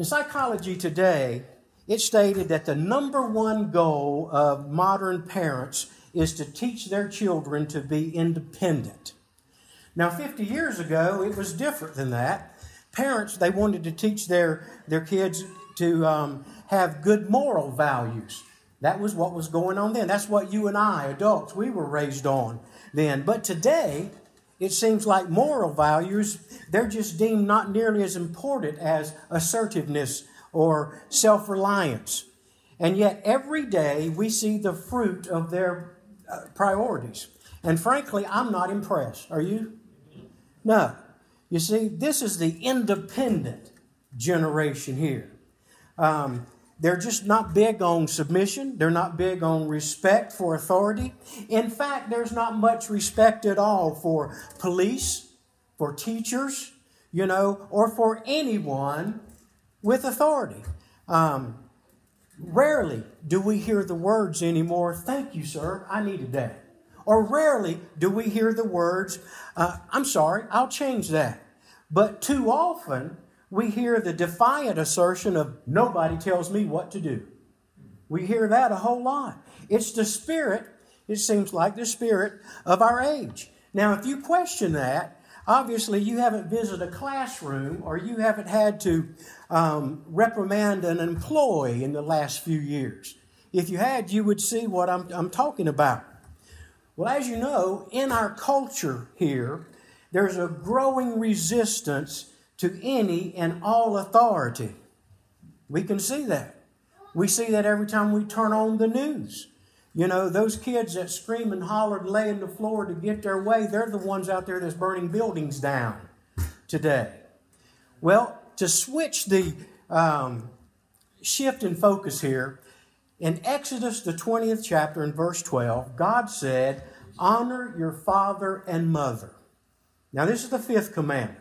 In psychology today, it stated that the number one goal of modern parents is to teach their children to be independent. Now, 50 years ago, it was different than that. Parents, they wanted to teach their, their kids to um, have good moral values. That was what was going on then. That's what you and I, adults, we were raised on then. But today, it seems like moral values, they're just deemed not nearly as important as assertiveness or self reliance. And yet, every day we see the fruit of their uh, priorities. And frankly, I'm not impressed. Are you? No. You see, this is the independent generation here. Um, they're just not big on submission. They're not big on respect for authority. In fact, there's not much respect at all for police, for teachers, you know, or for anyone with authority. Um, rarely do we hear the words anymore, thank you, sir, I needed that. Or rarely do we hear the words, uh, I'm sorry, I'll change that. But too often, we hear the defiant assertion of, nobody tells me what to do. We hear that a whole lot. It's the spirit, it seems like the spirit of our age. Now, if you question that, obviously you haven't visited a classroom or you haven't had to um, reprimand an employee in the last few years. If you had, you would see what I'm, I'm talking about. Well, as you know, in our culture here, there's a growing resistance to any and all authority. We can see that. We see that every time we turn on the news. You know, those kids that scream and holler and lay the floor to get their way, they're the ones out there that's burning buildings down today. Well, to switch the um, shift in focus here, in Exodus, the 20th chapter, in verse 12, God said, Honor your father and mother. Now, this is the fifth commandment.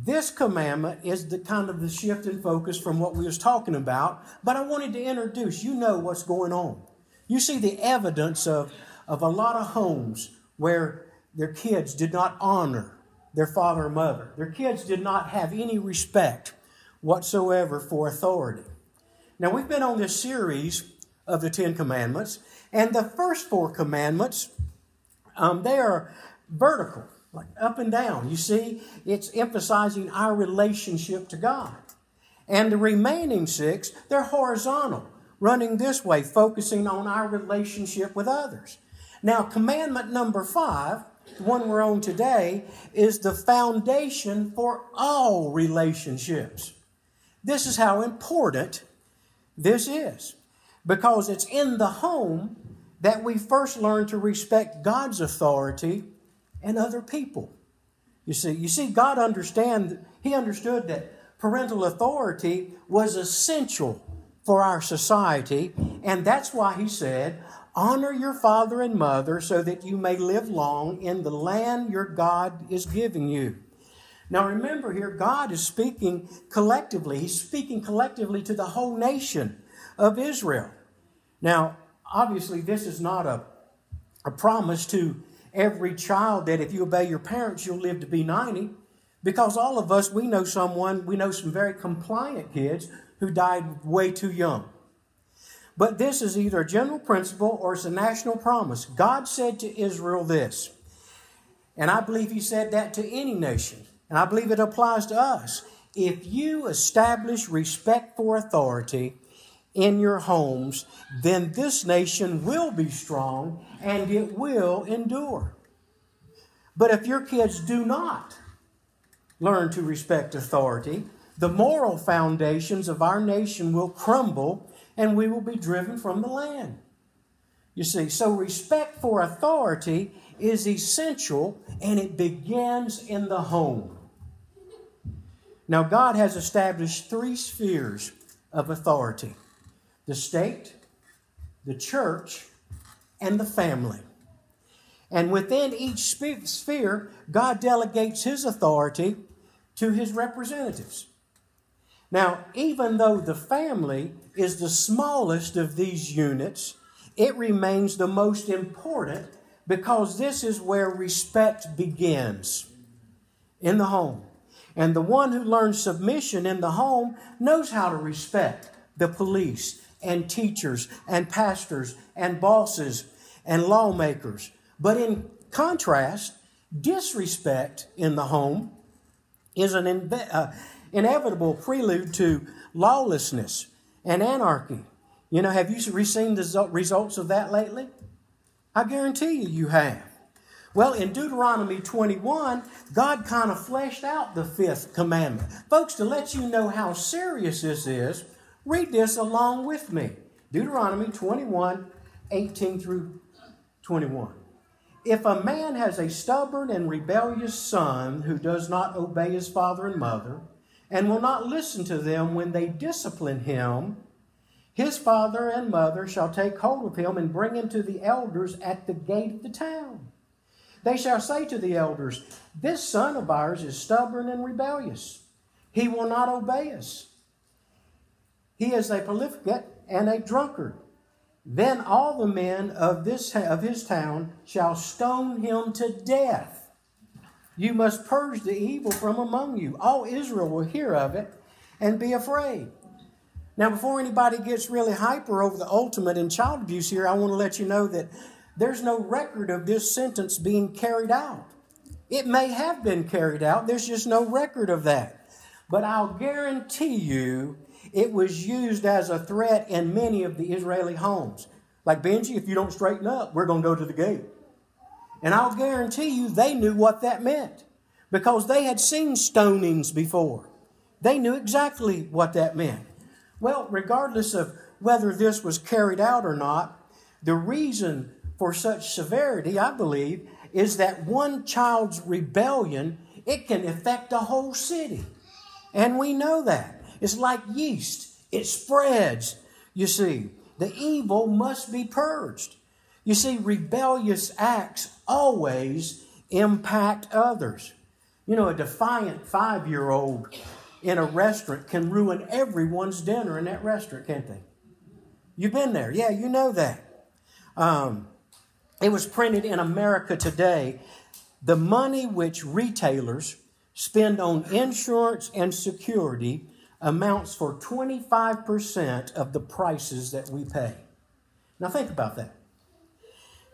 This commandment is the kind of the shift in focus from what we was talking about, but I wanted to introduce, you know what's going on. You see the evidence of, of a lot of homes where their kids did not honor their father or mother. Their kids did not have any respect whatsoever for authority. Now, we've been on this series of the Ten Commandments, and the first four commandments, um, they are vertical like up and down. You see, it's emphasizing our relationship to God. And the remaining six, they're horizontal, running this way, focusing on our relationship with others. Now, commandment number five, the one we're on today, is the foundation for all relationships. This is how important this is because it's in the home that we first learn to respect God's authority and other people. You see, you see, God understand, He understood that parental authority was essential for our society, and that's why He said, Honor your father and mother so that you may live long in the land your God is giving you. Now remember here, God is speaking collectively. He's speaking collectively to the whole nation of Israel. Now, obviously, this is not a, a promise to every child that if you obey your parents, you'll live to be 90. Because all of us, we know someone, we know some very compliant kids who died way too young. But this is either a general principle or it's a national promise. God said to Israel this, and I believe He said that to any nation, and I believe it applies to us. If you establish respect for authority, in your homes, then this nation will be strong and it will endure. But if your kids do not learn to respect authority, the moral foundations of our nation will crumble and we will be driven from the land. You see, so respect for authority is essential and it begins in the home. Now, God has established three spheres of authority the state, the church, and the family. And within each sphere, God delegates his authority to his representatives. Now, even though the family is the smallest of these units, it remains the most important because this is where respect begins in the home. And the one who learns submission in the home knows how to respect the police and teachers and pastors and bosses and lawmakers. But in contrast, disrespect in the home is an uh, inevitable prelude to lawlessness and anarchy. You know, have you seen the results of that lately? I guarantee you, you have. Well, in Deuteronomy 21, God kind of fleshed out the fifth commandment. Folks, to let you know how serious this is, read this along with me. Deuteronomy 21, 18 through 21. If a man has a stubborn and rebellious son who does not obey his father and mother, and will not listen to them when they discipline him, his father and mother shall take hold of him and bring him to the elders at the gate of the town. They shall say to the elders, This son of ours is stubborn and rebellious. He will not obey us. He is a profligate and a drunkard. Then all the men of, this, of his town shall stone him to death. You must purge the evil from among you. All Israel will hear of it and be afraid. Now, before anybody gets really hyper over the ultimate in child abuse here, I want to let you know that there's no record of this sentence being carried out. It may have been carried out, there's just no record of that. But I'll guarantee you it was used as a threat in many of the Israeli homes. Like Benji, if you don't straighten up, we're going to go to the gate. And I'll guarantee you they knew what that meant because they had seen stonings before. They knew exactly what that meant. Well, regardless of whether this was carried out or not, the reason for such severity, I believe, is that one child's rebellion, it can affect a whole city. And we know that. It's like yeast. It spreads, you see. The evil must be purged. You see, rebellious acts always impact others. You know, a defiant five year old in a restaurant can ruin everyone's dinner in that restaurant, can't they? You've been there. Yeah, you know that. Um, it was printed in America today. The money which retailers spend on insurance and security amounts for 25% of the prices that we pay. Now, think about that.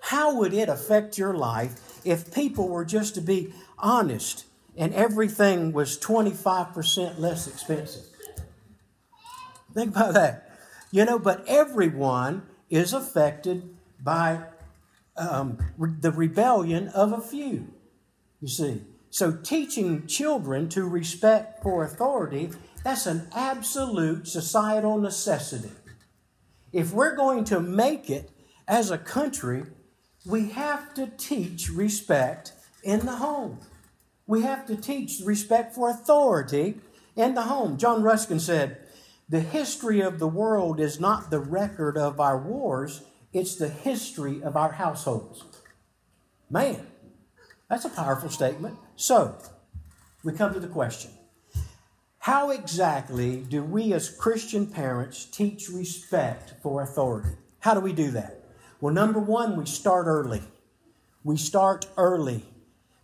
How would it affect your life if people were just to be honest and everything was 25% less expensive? Think about that. You know, but everyone is affected by um, the rebellion of a few, you see. So, teaching children to respect for authority, that's an absolute societal necessity. If we're going to make it as a country, we have to teach respect in the home. We have to teach respect for authority in the home. John Ruskin said, The history of the world is not the record of our wars, it's the history of our households. Man, that's a powerful statement. So, we come to the question How exactly do we as Christian parents teach respect for authority? How do we do that? Well, number one, we start early. We start early.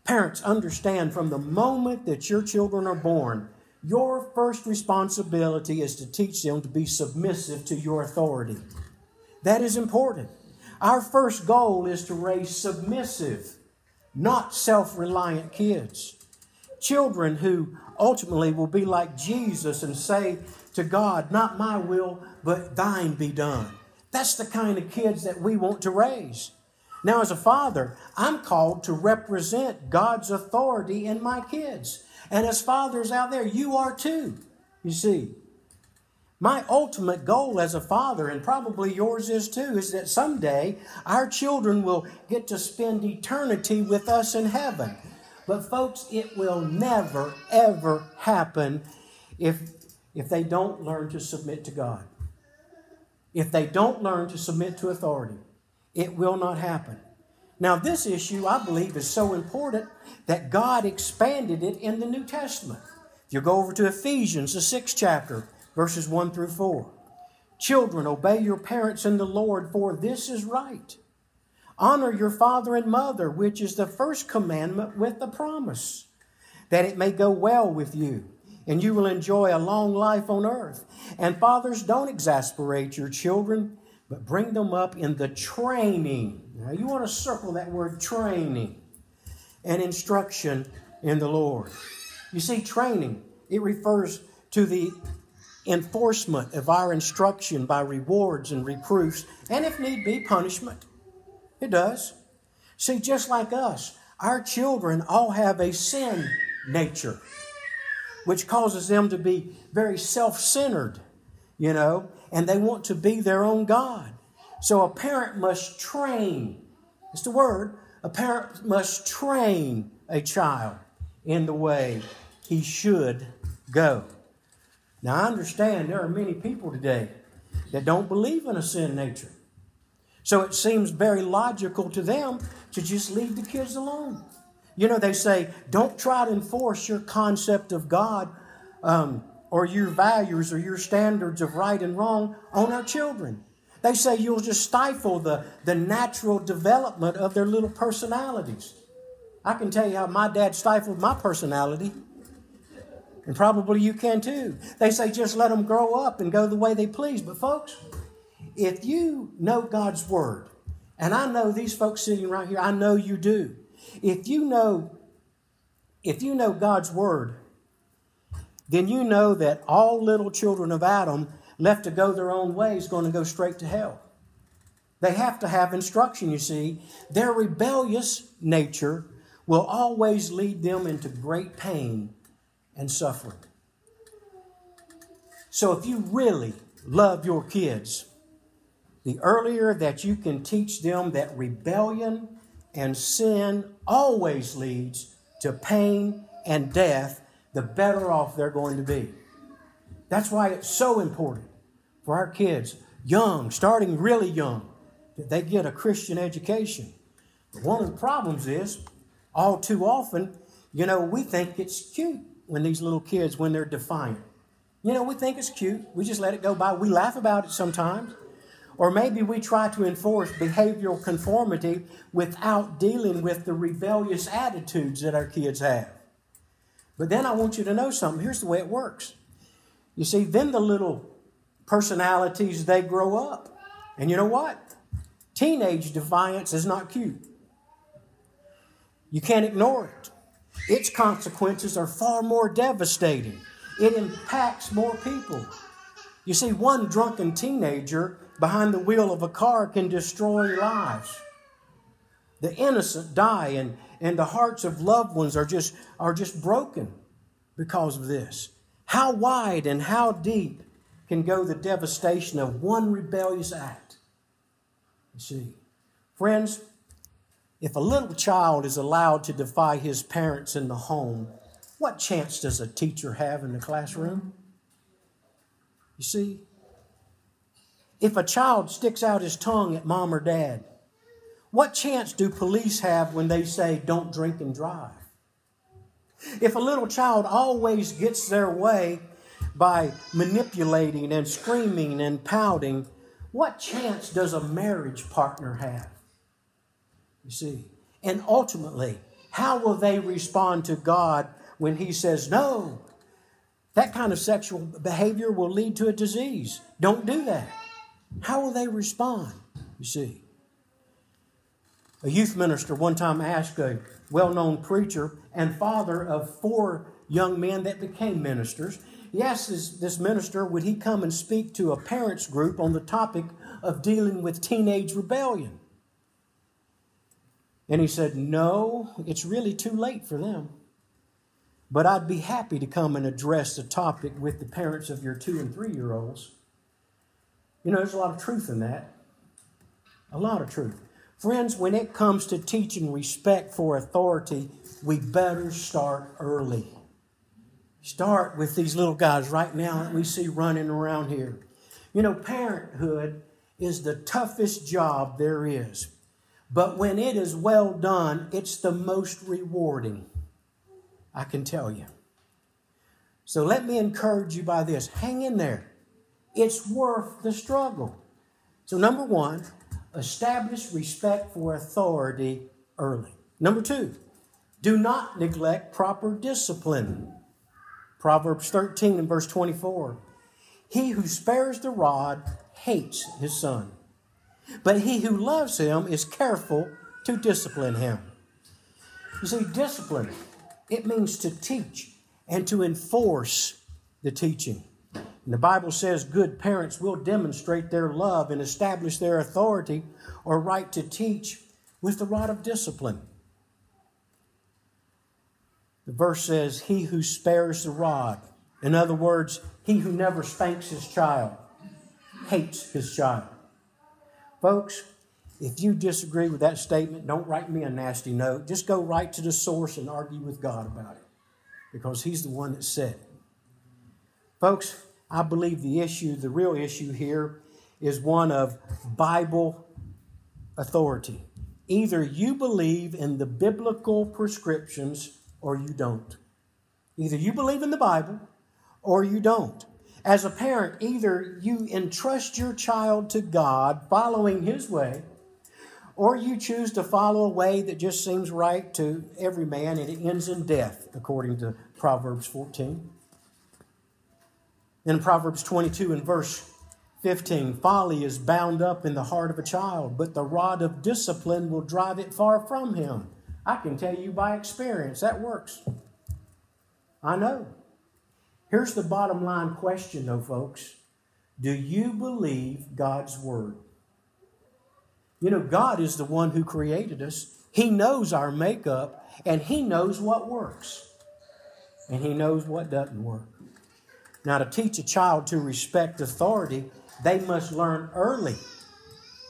Parents, understand from the moment that your children are born, your first responsibility is to teach them to be submissive to your authority. That is important. Our first goal is to raise submissive, not self reliant kids. Children who ultimately will be like Jesus and say to God, Not my will, but thine be done. That's the kind of kids that we want to raise. Now, as a father, I'm called to represent God's authority in my kids. And as fathers out there, you are too, you see. My ultimate goal as a father, and probably yours is too, is that someday our children will get to spend eternity with us in heaven. But, folks, it will never, ever happen if, if they don't learn to submit to God. If they don't learn to submit to authority, it will not happen. Now, this issue, I believe, is so important that God expanded it in the New Testament. If you go over to Ephesians, the sixth chapter, verses 1 through 4. Children, obey your parents in the Lord, for this is right. Honor your father and mother, which is the first commandment with the promise that it may go well with you, and you will enjoy a long life on earth. And fathers, don't exasperate your children, but bring them up in the training. Now, you want to circle that word training and instruction in the Lord. You see, training, it refers to the enforcement of our instruction by rewards and reproofs, and if need be, punishment. It does. See, just like us, our children all have a sin nature, which causes them to be very self centered, you know, and they want to be their own God. So a parent must train, it's the word, a parent must train a child in the way he should go. Now, I understand there are many people today that don't believe in a sin nature. So it seems very logical to them to just leave the kids alone. You know, they say, don't try to enforce your concept of God um, or your values or your standards of right and wrong on our children. They say you'll just stifle the, the natural development of their little personalities. I can tell you how my dad stifled my personality. And probably you can too. They say just let them grow up and go the way they please. But, folks, if you know God's Word, and I know these folks sitting right here, I know you do. If you know, if you know God's Word, then you know that all little children of Adam left to go their own way is going to go straight to hell. They have to have instruction, you see. Their rebellious nature will always lead them into great pain and suffering. So if you really love your kids, the earlier that you can teach them that rebellion and sin always leads to pain and death, the better off they're going to be. That's why it's so important for our kids, young, starting really young, that they get a Christian education. But one of the problems is, all too often, you know, we think it's cute when these little kids, when they're defiant. You know, we think it's cute. We just let it go by. We laugh about it sometimes. Or maybe we try to enforce behavioral conformity without dealing with the rebellious attitudes that our kids have. But then I want you to know something. Here's the way it works. You see, then the little personalities, they grow up. And you know what? Teenage defiance is not cute. You can't ignore it. Its consequences are far more devastating. It impacts more people. You see, one drunken teenager behind the wheel of a car can destroy lives. The innocent die, and, and the hearts of loved ones are just, are just broken because of this. How wide and how deep can go the devastation of one rebellious act? You see, friends, if a little child is allowed to defy his parents in the home, what chance does a teacher have in the classroom? You see, if a child sticks out his tongue at mom or dad, what chance do police have when they say, don't drink and drive? If a little child always gets their way by manipulating and screaming and pouting, what chance does a marriage partner have? You see? And ultimately, how will they respond to God when He says, no? That kind of sexual behavior will lead to a disease. Don't do that. How will they respond? You see? A youth minister one time asked a well known preacher and father of four young men that became ministers. He asked this, this minister, would he come and speak to a parents group on the topic of dealing with teenage rebellion? And he said, No, it's really too late for them. But I'd be happy to come and address the topic with the parents of your two and three year olds. You know, there's a lot of truth in that. A lot of truth. Friends, when it comes to teaching respect for authority, we better start early. Start with these little guys right now that we see running around here. You know, parenthood is the toughest job there is. But when it is well done, it's the most rewarding. I can tell you. So let me encourage you by this hang in there. It's worth the struggle. So, number one, establish respect for authority early. Number two, Do not neglect proper discipline. Proverbs 13 and verse 24. He who spares the rod hates his son, but he who loves him is careful to discipline him. You see, discipline, it means to teach and to enforce the teaching. And the Bible says good parents will demonstrate their love and establish their authority or right to teach with the rod of discipline. The verse says, He who spares the rod. In other words, he who never spanks his child hates his child. Folks, if you disagree with that statement, don't write me a nasty note. Just go right to the source and argue with God about it because He's the one that said it. Folks, I believe the issue, the real issue here, is one of Bible authority. Either you believe in the biblical prescriptions or you don't. Either you believe in the Bible or you don't. As a parent, either you entrust your child to God following His way, or you choose to follow a way that just seems right to every man and it ends in death, according to Proverbs 14. In Proverbs 22 and verse 15, folly is bound up in the heart of a child, but the rod of discipline will drive it far from him. I can tell you by experience that works. I know. Here's the bottom line question, though, folks Do you believe God's word? You know, God is the one who created us, He knows our makeup, and He knows what works, and He knows what doesn't work. Now, to teach a child to respect authority, they must learn early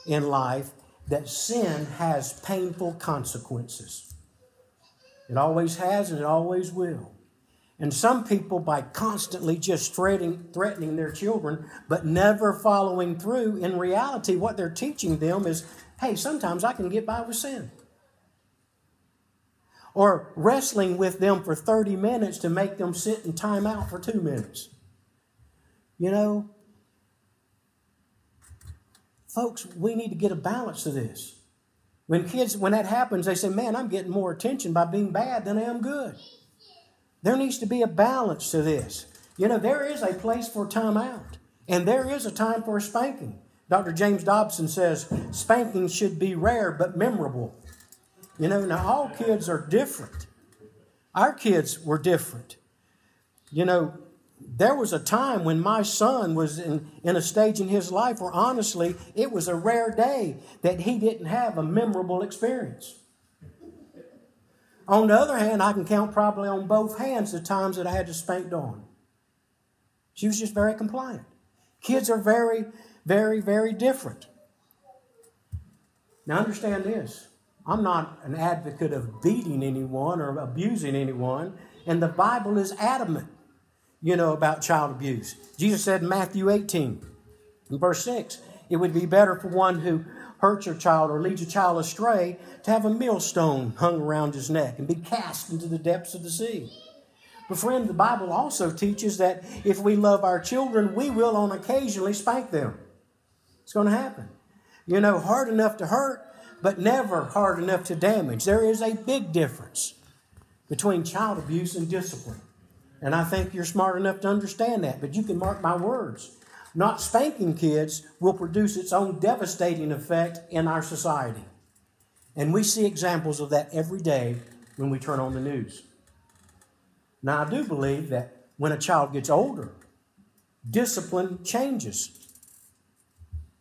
in life that sin has painful consequences. It always has and it always will. And some people, by constantly just threatening, threatening their children, but never following through, in reality, what they're teaching them is hey, sometimes I can get by with sin. Or wrestling with them for 30 minutes to make them sit in time out for two minutes. You know, folks, we need to get a balance to this. When kids, when that happens, they say, man, I'm getting more attention by being bad than I am good. There needs to be a balance to this. You know, there is a place for time out, and there is a time for spanking. Dr. James Dobson says spanking should be rare but memorable. You know, now all kids are different. Our kids were different. You know, there was a time when my son was in, in a stage in his life where honestly it was a rare day that he didn't have a memorable experience. On the other hand, I can count probably on both hands the times that I had to spank Dawn. She was just very compliant. Kids are very, very, very different. Now, understand this I'm not an advocate of beating anyone or abusing anyone, and the Bible is adamant, you know, about child abuse. Jesus said in Matthew 18, in verse 6, it would be better for one who hurts your child or leads a child astray to have a millstone hung around his neck and be cast into the depths of the sea. But, friend, the Bible also teaches that if we love our children, we will on occasionally spank them. It's going to happen. You know, hard enough to hurt, but never hard enough to damage. There is a big difference between child abuse and discipline. And I think you're smart enough to understand that, but you can mark my words. Not spanking kids will produce its own devastating effect in our society. And we see examples of that every day when we turn on the news. Now, I do believe that when a child gets older, discipline changes.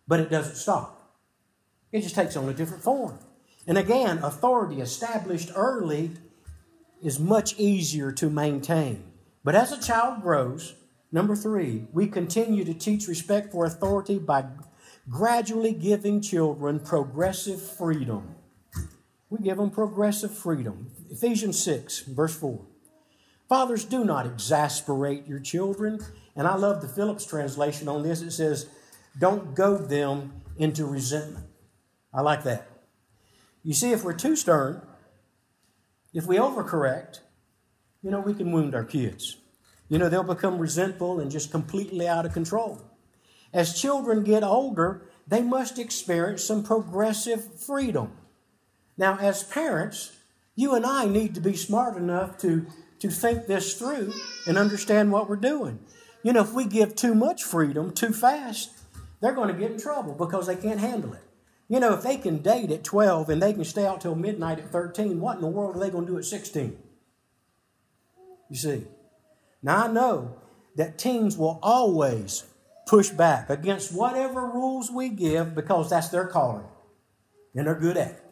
But it doesn't stop, it just takes on a different form. And again, authority established early is much easier to maintain. But as a child grows, number three, we continue to teach respect for authority by gradually giving children progressive freedom. We give them progressive freedom. Ephesians 6, verse 4. Fathers, do not exasperate your children. And I love the Phillips translation on this. It says, don't goad them into resentment. I like that. You see, if we're too stern, if we overcorrect, you know, we can wound our kids. You know, they'll become resentful and just completely out of control. As children get older, they must experience some progressive freedom. Now, as parents, You and I need to be smart enough to, to think this through and understand what we're doing. You know, if we give too much freedom too fast, they're going to get in trouble because they can't handle it. You know, if they can date at 12 and they can stay out till midnight at 13, what in the world are they going to do at 16? You see. Now, I know that teens will always push back against whatever rules we give because that's their calling and they're good at it.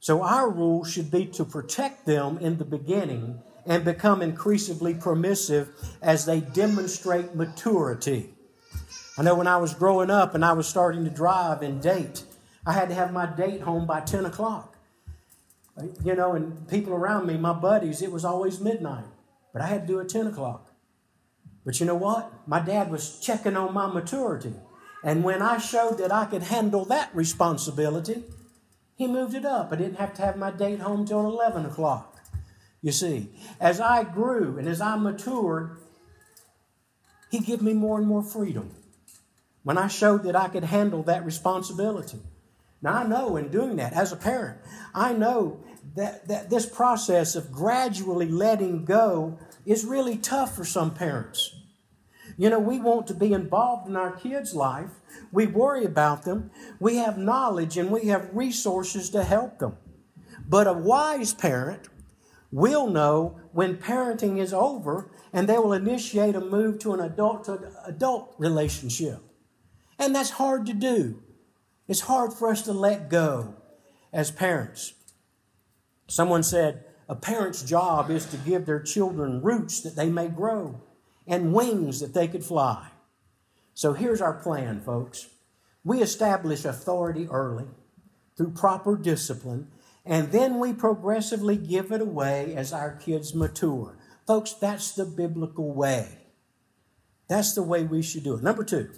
So, our rule should be to protect them in the beginning and become increasingly permissive as they demonstrate maturity. I know when I was growing up and I was starting to drive and date, I had to have my date home by 10 o'clock. You know, and people around me, my buddies, it was always midnight, but I had to do it 10 o'clock. But you know what? My dad was checking on my maturity. And when I showed that I could handle that responsibility, he moved it up. I didn't have to have my date home till 11 o'clock. You see, as I grew and as I matured, he gave me more and more freedom when I showed that I could handle that responsibility. Now, I know in doing that, as a parent, I know that, that this process of gradually letting go is really tough for some parents. You know, we want to be involved in our kids' life. We worry about them. We have knowledge and we have resources to help them. But a wise parent will know when parenting is over and they will initiate a move to an adult to adult relationship. And that's hard to do. It's hard for us to let go as parents. Someone said, a parent's job is to give their children roots that they may grow and wings that they could fly. So here's our plan, folks. We establish authority early through proper discipline, and then we progressively give it away as our kids mature. Folks, that's the biblical way. That's the way we should do it. Number two,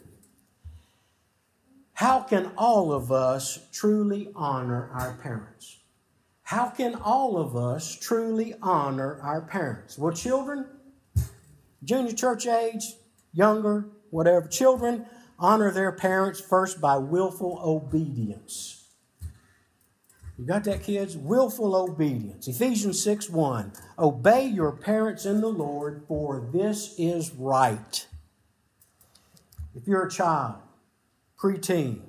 how can all of us truly honor our parents? How can all of us truly honor our parents? Well, children, junior church age, younger, whatever, children honor their parents first by willful obedience. You got that, kids? Willful obedience. Ephesians 6 1. Obey your parents in the Lord, for this is right. If you're a child, preteen.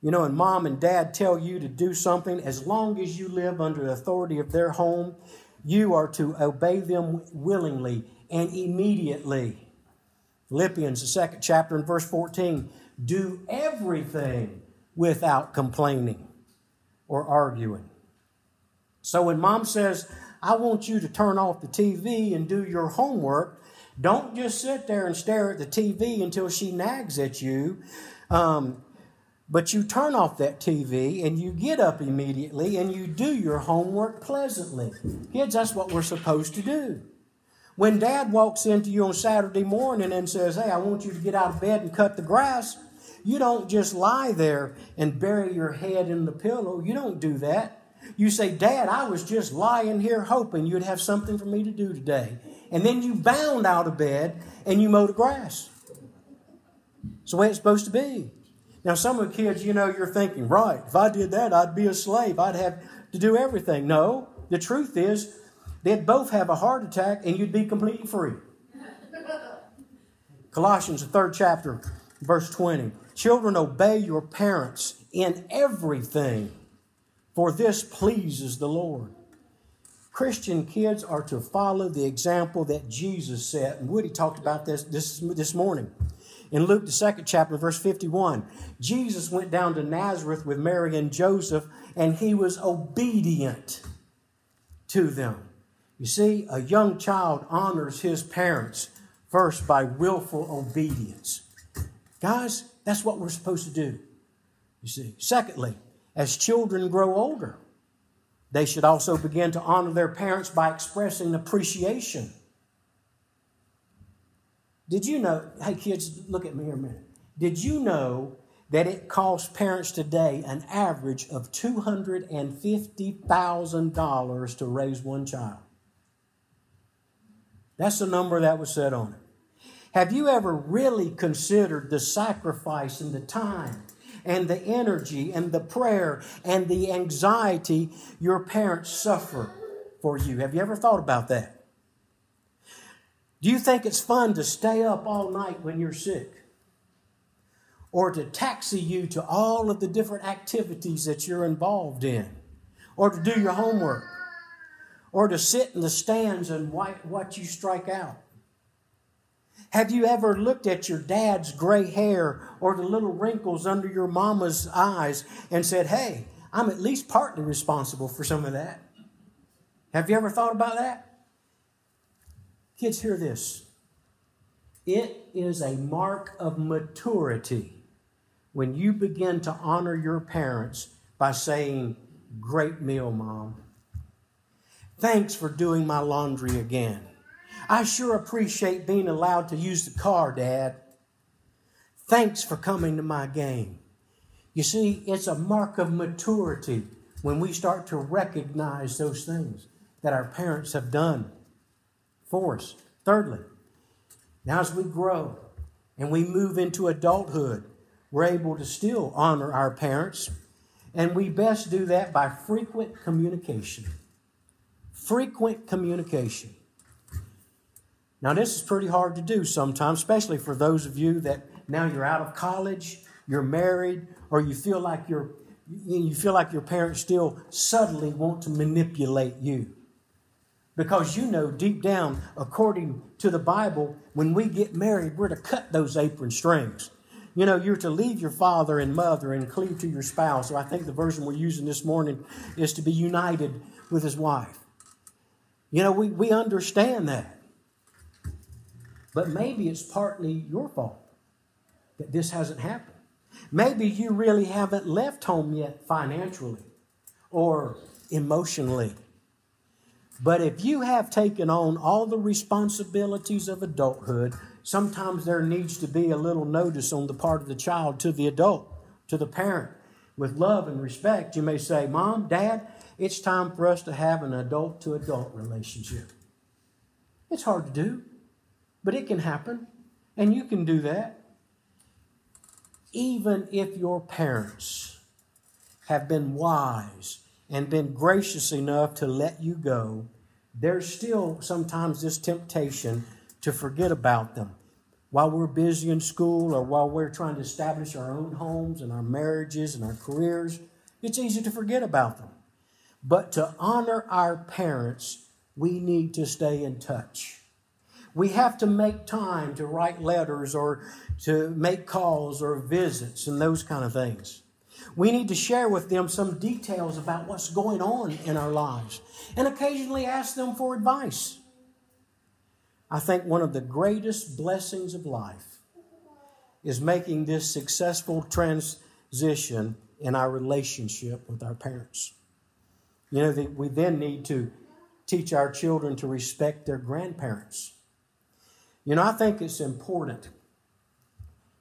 You know, and mom and dad tell you to do something, as long as you live under the authority of their home, you are to obey them willingly and immediately. Philippians, the second chapter, and verse 14 do everything without complaining or arguing. So when mom says, I want you to turn off the TV and do your homework, don't just sit there and stare at the TV until she nags at you. Um, but you turn off that TV and you get up immediately and you do your homework pleasantly. Kids, that's what we're supposed to do. When dad walks into you on Saturday morning and says, Hey, I want you to get out of bed and cut the grass, you don't just lie there and bury your head in the pillow. You don't do that. You say, Dad, I was just lying here hoping you'd have something for me to do today. And then you bound out of bed and you mow the grass. It's the way it's supposed to be. Now, some of the kids, you know, you're thinking, right, if I did that, I'd be a slave. I'd have to do everything. No, the truth is, they'd both have a heart attack and you'd be completely free. Colossians, the third chapter, verse 20. Children, obey your parents in everything, for this pleases the Lord. Christian kids are to follow the example that Jesus set, and Woody talked about this this, this morning. In Luke, the second chapter, verse 51, Jesus went down to Nazareth with Mary and Joseph, and he was obedient to them. You see, a young child honors his parents first by willful obedience. Guys, that's what we're supposed to do. You see. Secondly, as children grow older, they should also begin to honor their parents by expressing appreciation did you know, hey kids, look at me here a minute. Did you know that it costs parents today an average of $250,000 to raise one child? That's the number that was set on it. Have you ever really considered the sacrifice and the time and the energy and the prayer and the anxiety your parents suffer for you. Have you ever thought about that? Do you think it's fun to stay up all night when you're sick? Or to taxi you to all of the different activities that you're involved in? Or to do your homework? Or to sit in the stands and watch you strike out? Have you ever looked at your dad's gray hair or the little wrinkles under your mama's eyes and said, hey, I'm at least partly responsible for some of that? Have you ever thought about that? Kids, hear this. It is a mark of maturity when you begin to honor your parents by saying, Great meal, Mom. Thanks for doing my laundry again. I sure appreciate being allowed to use the car, Dad. Thanks for coming to my game. You see, it's a mark of maturity when we start to recognize those things that our parents have done for us. Thirdly, now as we grow and we move into adulthood, we're able to still honor our parents, and we best do that by frequent communication. Frequent communication. Now, this is pretty hard to do sometimes, especially for those of you that now you're out of college, you're married, or you feel like you're you feel like your parents still subtly want to manipulate you. Because you know deep down, according to the Bible, when we get married, we're to cut those apron strings. You know, you're to leave your father and mother and cleave to your spouse. So I think the version we're using this morning is to be united with his wife. You know, we, we understand that. But maybe it's partly your fault that this hasn't happened. Maybe you really haven't left home yet financially or emotionally. But if you have taken on all the responsibilities of adulthood, sometimes there needs to be a little notice on the part of the child to the adult, to the parent. With love and respect, you may say, Mom, Dad, it's time for us to have an adult to adult relationship. It's hard to do. But it can happen, and you can do that. Even if your parents have been wise and been gracious enough to let you go, there's still sometimes this temptation to forget about them. While we're busy in school or while we're trying to establish our own homes and our marriages and our careers, it's easy to forget about them. But to honor our parents, we need to stay in touch. We have to make time to write letters or to make calls or visits and those kind of things. We need to share with them some details about what's going on in our lives and occasionally ask them for advice. I think one of the greatest blessings of life is making this successful transition in our relationship with our parents. You know, we then need to teach our children to respect their grandparents. You know, I think it's important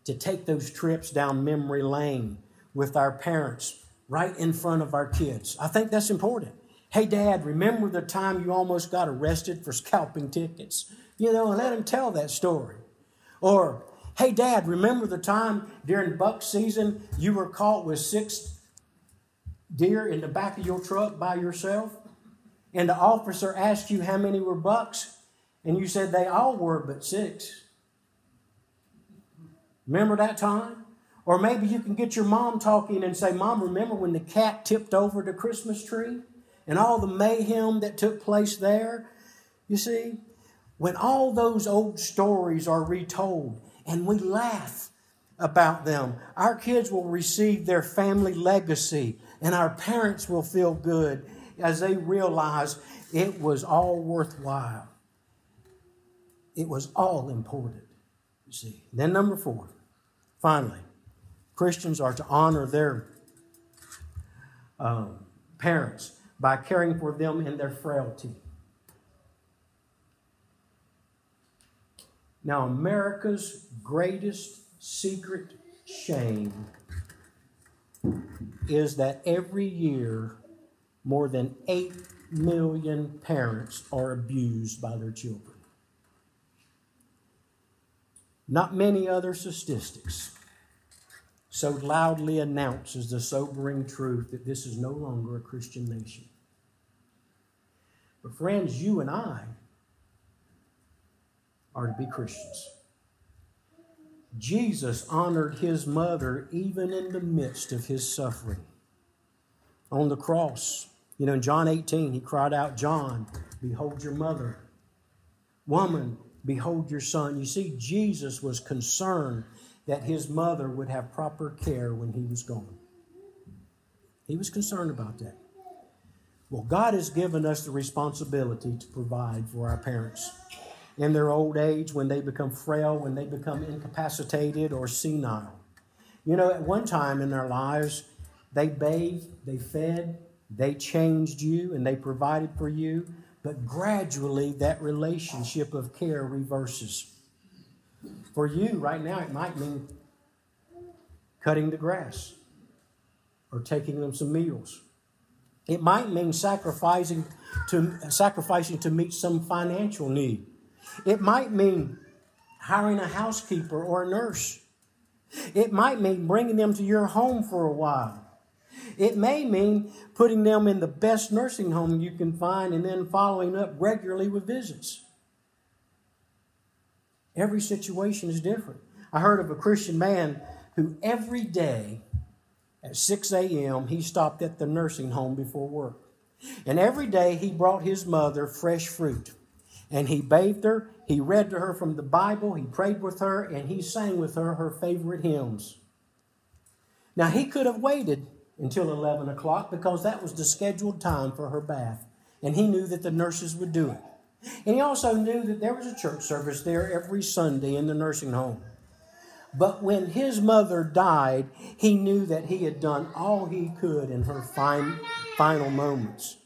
to take those trips down memory lane with our parents right in front of our kids. I think that's important. Hey, Dad, remember the time you almost got arrested for scalping tickets? You know, and let him tell that story. Or, hey, Dad, remember the time during buck season you were caught with six deer in the back of your truck by yourself? And the officer asked you how many were bucks? And you said they all were but six. Remember that time? Or maybe you can get your mom talking and say, Mom, remember when the cat tipped over the Christmas tree and all the mayhem that took place there? You see, when all those old stories are retold and we laugh about them, our kids will receive their family legacy and our parents will feel good as they realize it was all worthwhile. It was all important, you see. Then, number four, finally, Christians are to honor their um, parents by caring for them in their frailty. Now, America's greatest secret shame is that every year more than 8 million parents are abused by their children. Not many other statistics. So loudly announces the sobering truth that this is no longer a Christian nation. But, friends, you and I are to be Christians. Jesus honored his mother even in the midst of his suffering. On the cross, you know, in John 18, he cried out, John, behold your mother. Woman, behold your son. You see, Jesus was concerned that his mother would have proper care when he was gone. He was concerned about that. Well, God has given us the responsibility to provide for our parents in their old age, when they become frail, when they become incapacitated or senile. You know, at one time in their lives, they bathed, they fed, they changed you, and they provided for you. But gradually, that relationship of care reverses. For you, right now, it might mean cutting the grass or taking them some meals. It might mean sacrificing to, sacrificing to meet some financial need. It might mean hiring a housekeeper or a nurse. It might mean bringing them to your home for a while. It may mean putting them in the best nursing home you can find and then following up regularly with visits. Every situation is different. I heard of a Christian man who every day at 6 a.m. he stopped at the nursing home before work. And every day he brought his mother fresh fruit. And he bathed her, he read to her from the Bible, he prayed with her, and he sang with her her favorite hymns. Now he could have waited until 11 o'clock because that was the scheduled time for her bath. And he knew that the nurses would do it. And he also knew that there was a church service there every Sunday in the nursing home. But when his mother died, he knew that he had done all he could in her final moments.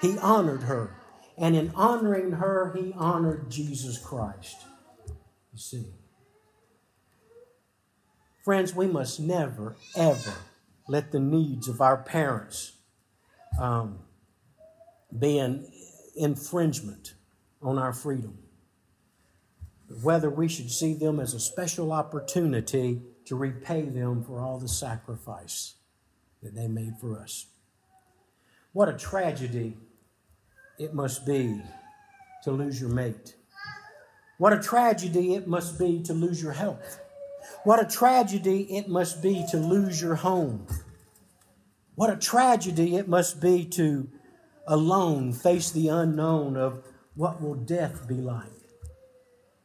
He honored her. And in honoring her, he honored Jesus Christ. You see. Friends, we must never, ever let the needs of our parents um, be an infringement on our freedom. Whether we should see them as a special opportunity to repay them for all the sacrifice that they made for us. What a tragedy it must be to lose your mate. What a tragedy it must be to lose your health. What a tragedy it must be to lose your home. What a tragedy it must be to alone face the unknown of what will death be like.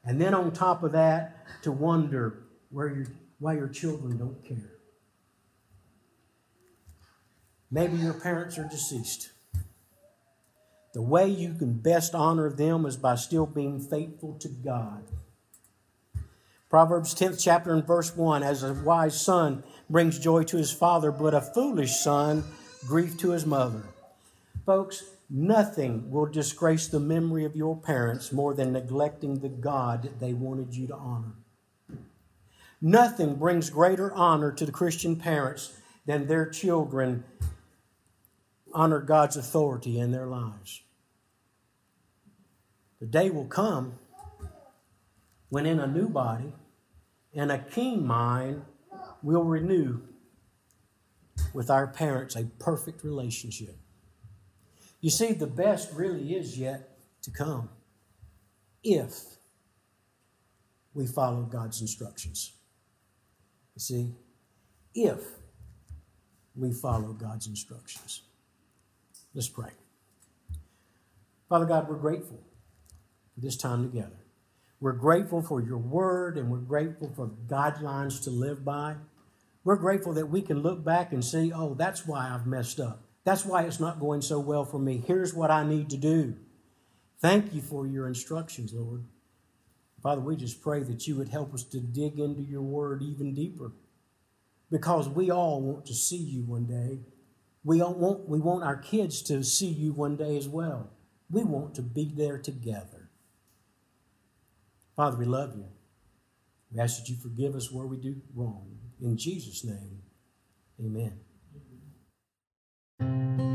And then on top of that, to wonder where your, why your children don't care. Maybe your parents are deceased. The way you can best honor them is by still being faithful to God. Proverbs 10th chapter and verse 1 As a wise son brings joy to his father, but a foolish son grief to his mother. Folks, nothing will disgrace the memory of your parents more than neglecting the God they wanted you to honor. Nothing brings greater honor to the Christian parents than their children honor God's authority in their lives. The day will come when, in a new body and a keen mind, we'll renew with our parents a perfect relationship. You see, the best really is yet to come if we follow God's instructions. You see, if we follow God's instructions. Let's pray. Father God, we're grateful for this time together. We're grateful for your word and we're grateful for guidelines to live by. We're grateful that we can look back and see, oh, that's why I've messed up. That's why it's not going so well for me. Here's what I need to do. Thank you for your instructions, Lord. Father, we just pray that you would help us to dig into your word even deeper because we all want to see you one day. We, want, we want our kids to see you one day as well. We want to be there together. Father, we love you. We ask that you forgive us where we do wrong. In Jesus' name, amen thank you